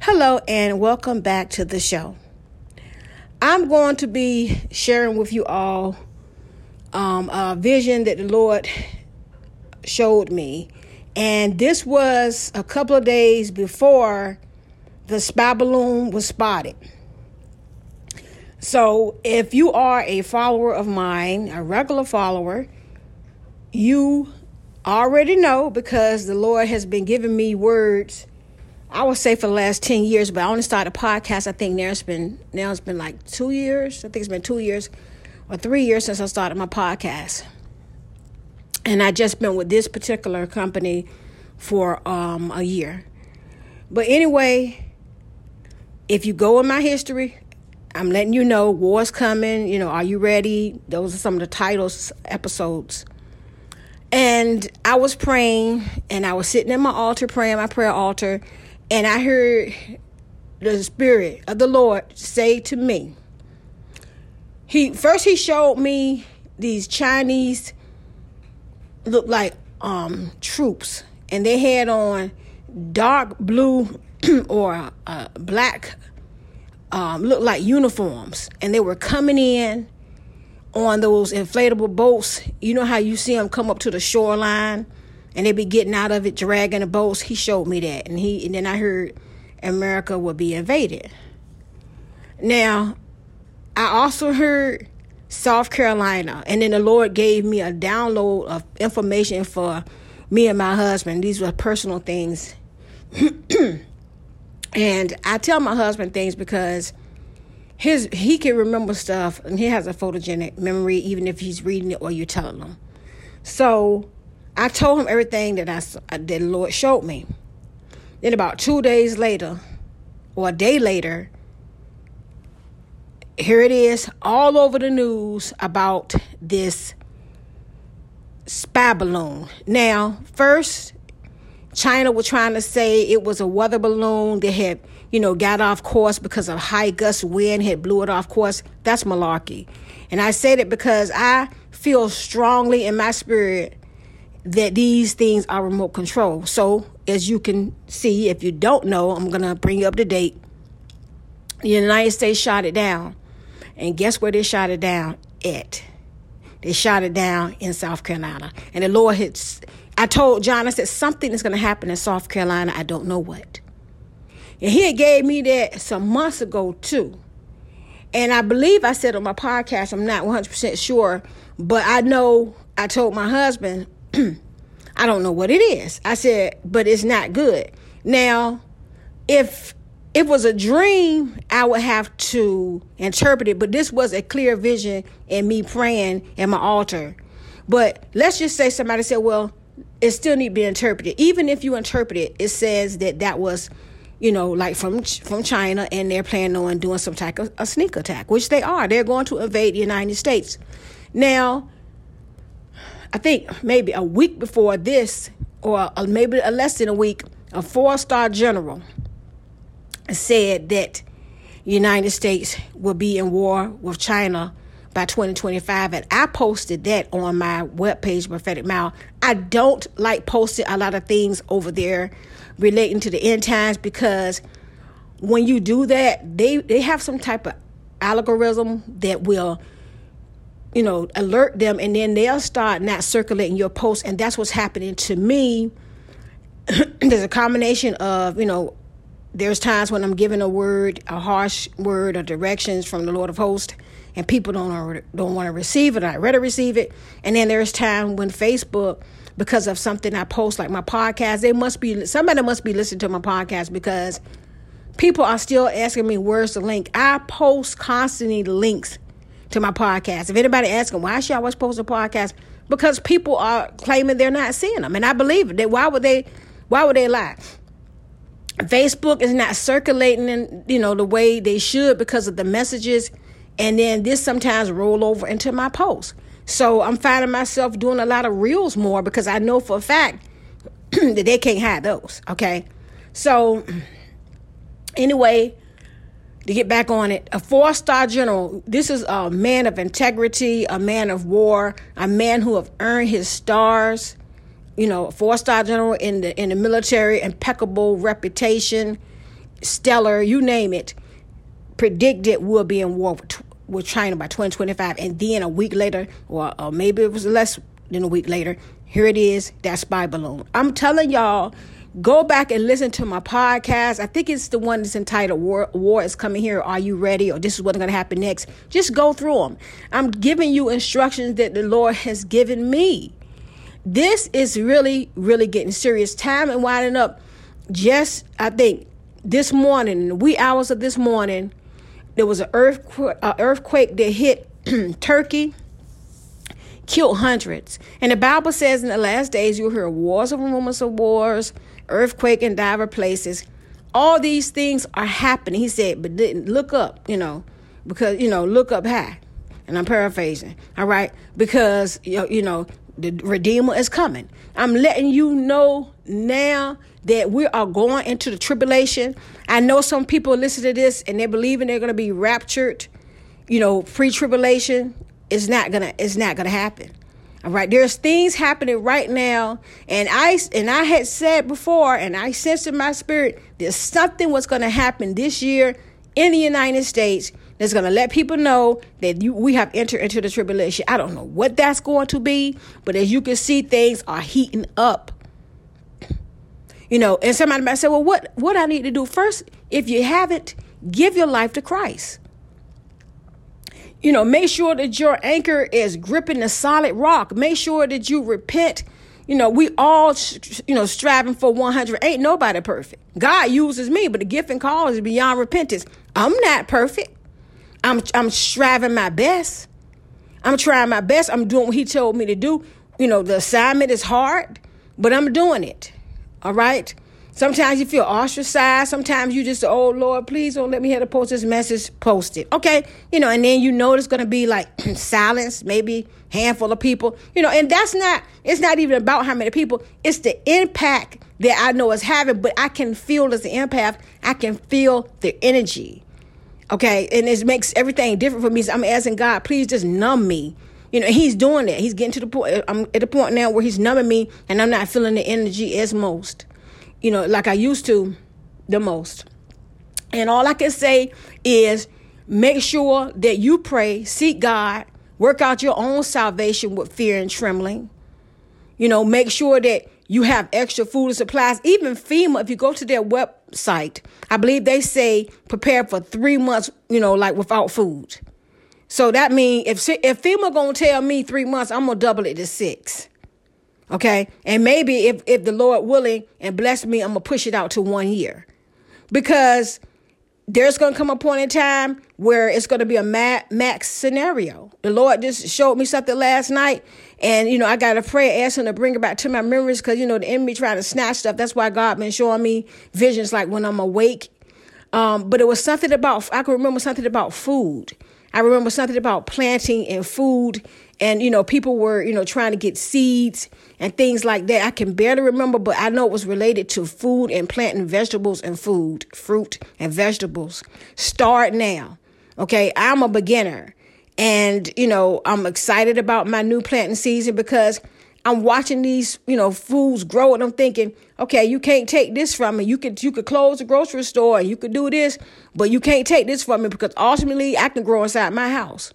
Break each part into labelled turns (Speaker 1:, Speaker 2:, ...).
Speaker 1: Hello, and welcome back to the show. I'm going to be sharing with you all um, a vision that the Lord showed me. And this was a couple of days before the spy balloon was spotted. So, if you are a follower of mine, a regular follower, you already know because the Lord has been giving me words. I would say for the last 10 years, but I only started a podcast. I think now it's been now it's been like two years. I think it's been two years or three years since I started my podcast. And I just been with this particular company for um, a year. But anyway, if you go in my history, I'm letting you know war's coming. You know, are you ready? Those are some of the titles episodes. And I was praying, and I was sitting at my altar praying my prayer altar, and I heard the Spirit of the Lord say to me. He first he showed me these Chinese look like um troops, and they had on dark blue or uh, black um, looked like uniforms, and they were coming in on those inflatable boats. You know how you see them come up to the shoreline, and they be getting out of it, dragging the boats. He showed me that, and he and then I heard America would be invaded. Now, I also heard South Carolina, and then the Lord gave me a download of information for me and my husband. These were personal things. And I tell my husband things because his he can remember stuff and he has a photogenic memory even if he's reading it or you're telling him. So I told him everything that I that the Lord showed me. Then about two days later, or a day later, here it is all over the news about this spy balloon. Now, first China was trying to say it was a weather balloon that had, you know, got off course because of high gust wind had blew it off course. That's malarkey. And I said it because I feel strongly in my spirit that these things are remote control. So, as you can see, if you don't know, I'm going to bring you up to date. The United States shot it down. And guess where they shot it down at? They shot it down in South Carolina. And the Lord had I told John, I said, something is going to happen in South Carolina. I don't know what. And he gave me that some months ago, too. And I believe I said on my podcast, I'm not 100% sure, but I know I told my husband, I don't know what it is. I said, but it's not good. Now, if it was a dream, I would have to interpret it, but this was a clear vision in me praying at my altar. But let's just say somebody said, well, it still need to be interpreted. Even if you interpret it, it says that that was, you know, like from from China, and they're planning on doing some type of a sneak attack, which they are. They're going to invade the United States. Now, I think maybe a week before this, or maybe less than a week, a four-star general said that the United States will be in war with China by 2025. And I posted that on my webpage, Prophetic Mouth. I don't like posting a lot of things over there relating to the end times because when you do that, they, they have some type of algorithm that will you know alert them and then they'll start not circulating your posts and that's what's happening to me there's a combination of you know there's times when i'm giving a word a harsh word or directions from the lord of hosts and people don't don't want to receive it. I'd rather receive it. And then there's time when Facebook, because of something I post like my podcast, they must be somebody must be listening to my podcast because people are still asking me where's the link. I post constantly links to my podcast. If anybody asking why should I always post a podcast, because people are claiming they're not seeing them, and I believe it. Why would they? Why would they lie? Facebook is not circulating in, you know, the way they should because of the messages. And then this sometimes roll over into my posts. So I'm finding myself doing a lot of reels more because I know for a fact that they can't hide those. Okay. So anyway, to get back on it, a four star general, this is a man of integrity, a man of war, a man who have earned his stars you know, four star general in the in the military, impeccable reputation, stellar, you name it, predicted we'll be in war with, with China by 2025. And then a week later, or, or maybe it was less than a week later, here it is, that spy balloon. I'm telling y'all, go back and listen to my podcast. I think it's the one that's entitled War, War is Coming Here. Are you ready? Or this is what's going to happen next. Just go through them. I'm giving you instructions that the Lord has given me this is really, really getting serious. Time and winding up. Just, I think, this morning, in the wee hours of this morning, there was an earthquake, earthquake that hit Turkey, killed hundreds. And the Bible says in the last days you'll hear wars and rumors of wars, earthquake in diverse places. All these things are happening. He said, but didn't look up, you know, because, you know, look up high. And I'm paraphrasing, all right? Because, you know, the Redeemer is coming. I'm letting you know now that we are going into the tribulation. I know some people listen to this and they're believing they're going to be raptured. You know, pre-tribulation is not gonna it's not gonna happen. All right, there's things happening right now, and I and I had said before, and I sensed in my spirit that something was going to happen this year in the United States that's going to let people know that you, we have entered into the tribulation. I don't know what that's going to be, but as you can see, things are heating up. You know, and somebody might say, well, what, what I need to do first, if you haven't, give your life to Christ. You know, make sure that your anchor is gripping the solid rock. Make sure that you repent. You know, we all, you know, striving for 100. Ain't nobody perfect. God uses me, but the gift and call is beyond repentance. I'm not perfect. I'm I'm striving my best. I'm trying my best. I'm doing what he told me to do. You know, the assignment is hard, but I'm doing it. All right. Sometimes you feel ostracized. Sometimes you just, oh Lord, please don't let me have to post this message. Post it, okay? You know, and then you know it's gonna be like silence, maybe handful of people. You know, and that's not. It's not even about how many people. It's the impact that I know it's having. But I can feel as an empath. I can feel the energy. Okay, and it makes everything different for me. So I'm asking God, please just numb me. You know, he's doing that. He's getting to the point. I'm at the point now where he's numbing me, and I'm not feeling the energy as most. You know, like I used to, the most. And all I can say is, make sure that you pray, seek God, work out your own salvation with fear and trembling. You know, make sure that you have extra food and supplies. Even FEMA, if you go to their website, I believe they say prepare for three months, you know, like without food. So that means if if FEMA gonna tell me three months, I'm gonna double it to six. Okay, and maybe if if the Lord willing and bless me, I'm gonna push it out to one year, because there's going to come a point in time where it's going to be a max scenario. The Lord just showed me something last night, and you know I got a prayer asking to bring it back to my memories because you know the enemy trying to snatch stuff. That's why God been showing me visions like when I'm awake. Um, but it was something about I can remember something about food. I remember something about planting and food and you know people were you know trying to get seeds and things like that. I can barely remember but i know it was related to food and planting vegetables and food fruit and vegetables. Start now okay? I'm a beginner. And you know i'm excited about my new planting season because i'm watching these you know foods grow and i'm thinking okay you can't take this from me. You could you could close the grocery store and you could do this but you can't take this from me because ultimately i can grow inside my house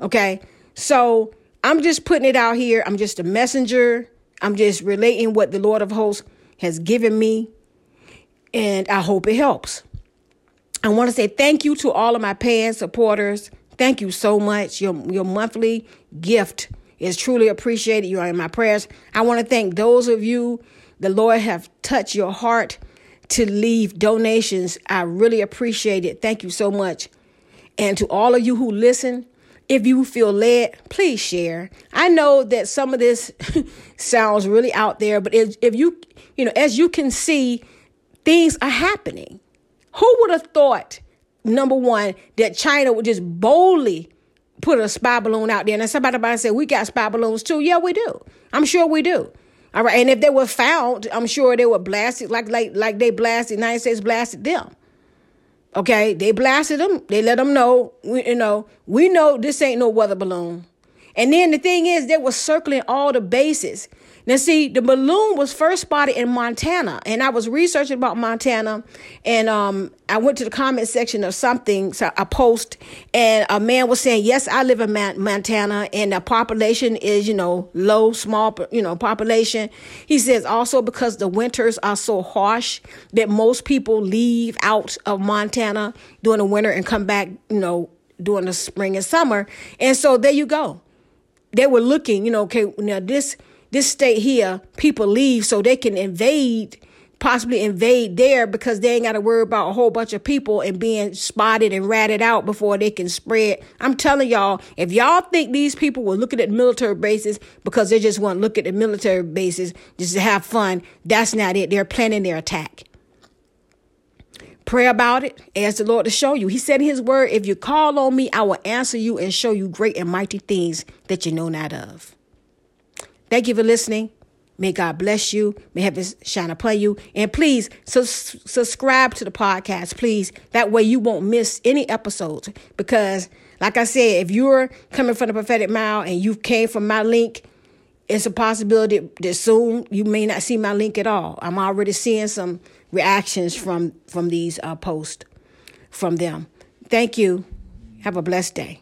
Speaker 1: okay so I'm just putting it out here. I'm just a messenger. I'm just relating what the Lord of hosts has given me. And I hope it helps. I want to say thank you to all of my paying supporters. Thank you so much. Your, your monthly gift is truly appreciated. You are in my prayers. I want to thank those of you the Lord have touched your heart to leave donations. I really appreciate it. Thank you so much. And to all of you who listen, if you feel led, please share. I know that some of this sounds really out there, but if, if you, you know, as you can see, things are happening. Who would have thought, number one, that China would just boldly put a spy balloon out there? And somebody might say, we got spy balloons too. Yeah, we do. I'm sure we do. All right. And if they were found, I'm sure they were blasted like like like they blasted, United States blasted them. Okay, they blasted them. They let them know, we, you know, we know this ain't no weather balloon. And then the thing is, they were circling all the bases. Now, see, the balloon was first spotted in Montana, and I was researching about Montana, and um, I went to the comment section of something, so a post, and a man was saying, "Yes, I live in Montana, and the population is, you know, low, small, you know, population." He says also because the winters are so harsh that most people leave out of Montana during the winter and come back, you know, during the spring and summer, and so there you go. They were looking, you know, okay, now this this state here, people leave so they can invade, possibly invade there because they ain't got to worry about a whole bunch of people and being spotted and ratted out before they can spread. I'm telling y'all, if y'all think these people were looking at military bases because they just want to look at the military bases just to have fun, that's not it. They're planning their attack. Pray about it. Ask the Lord to show you. He said in his word, if you call on me, I will answer you and show you great and mighty things that you know not of. Thank you for listening. May God bless you. May heaven shine upon you. And please su- subscribe to the podcast, please. That way you won't miss any episodes. Because, like I said, if you're coming from the prophetic mile and you came from my link, it's a possibility that soon you may not see my link at all. I'm already seeing some reactions from from these uh, posts from them. Thank you. Have a blessed day.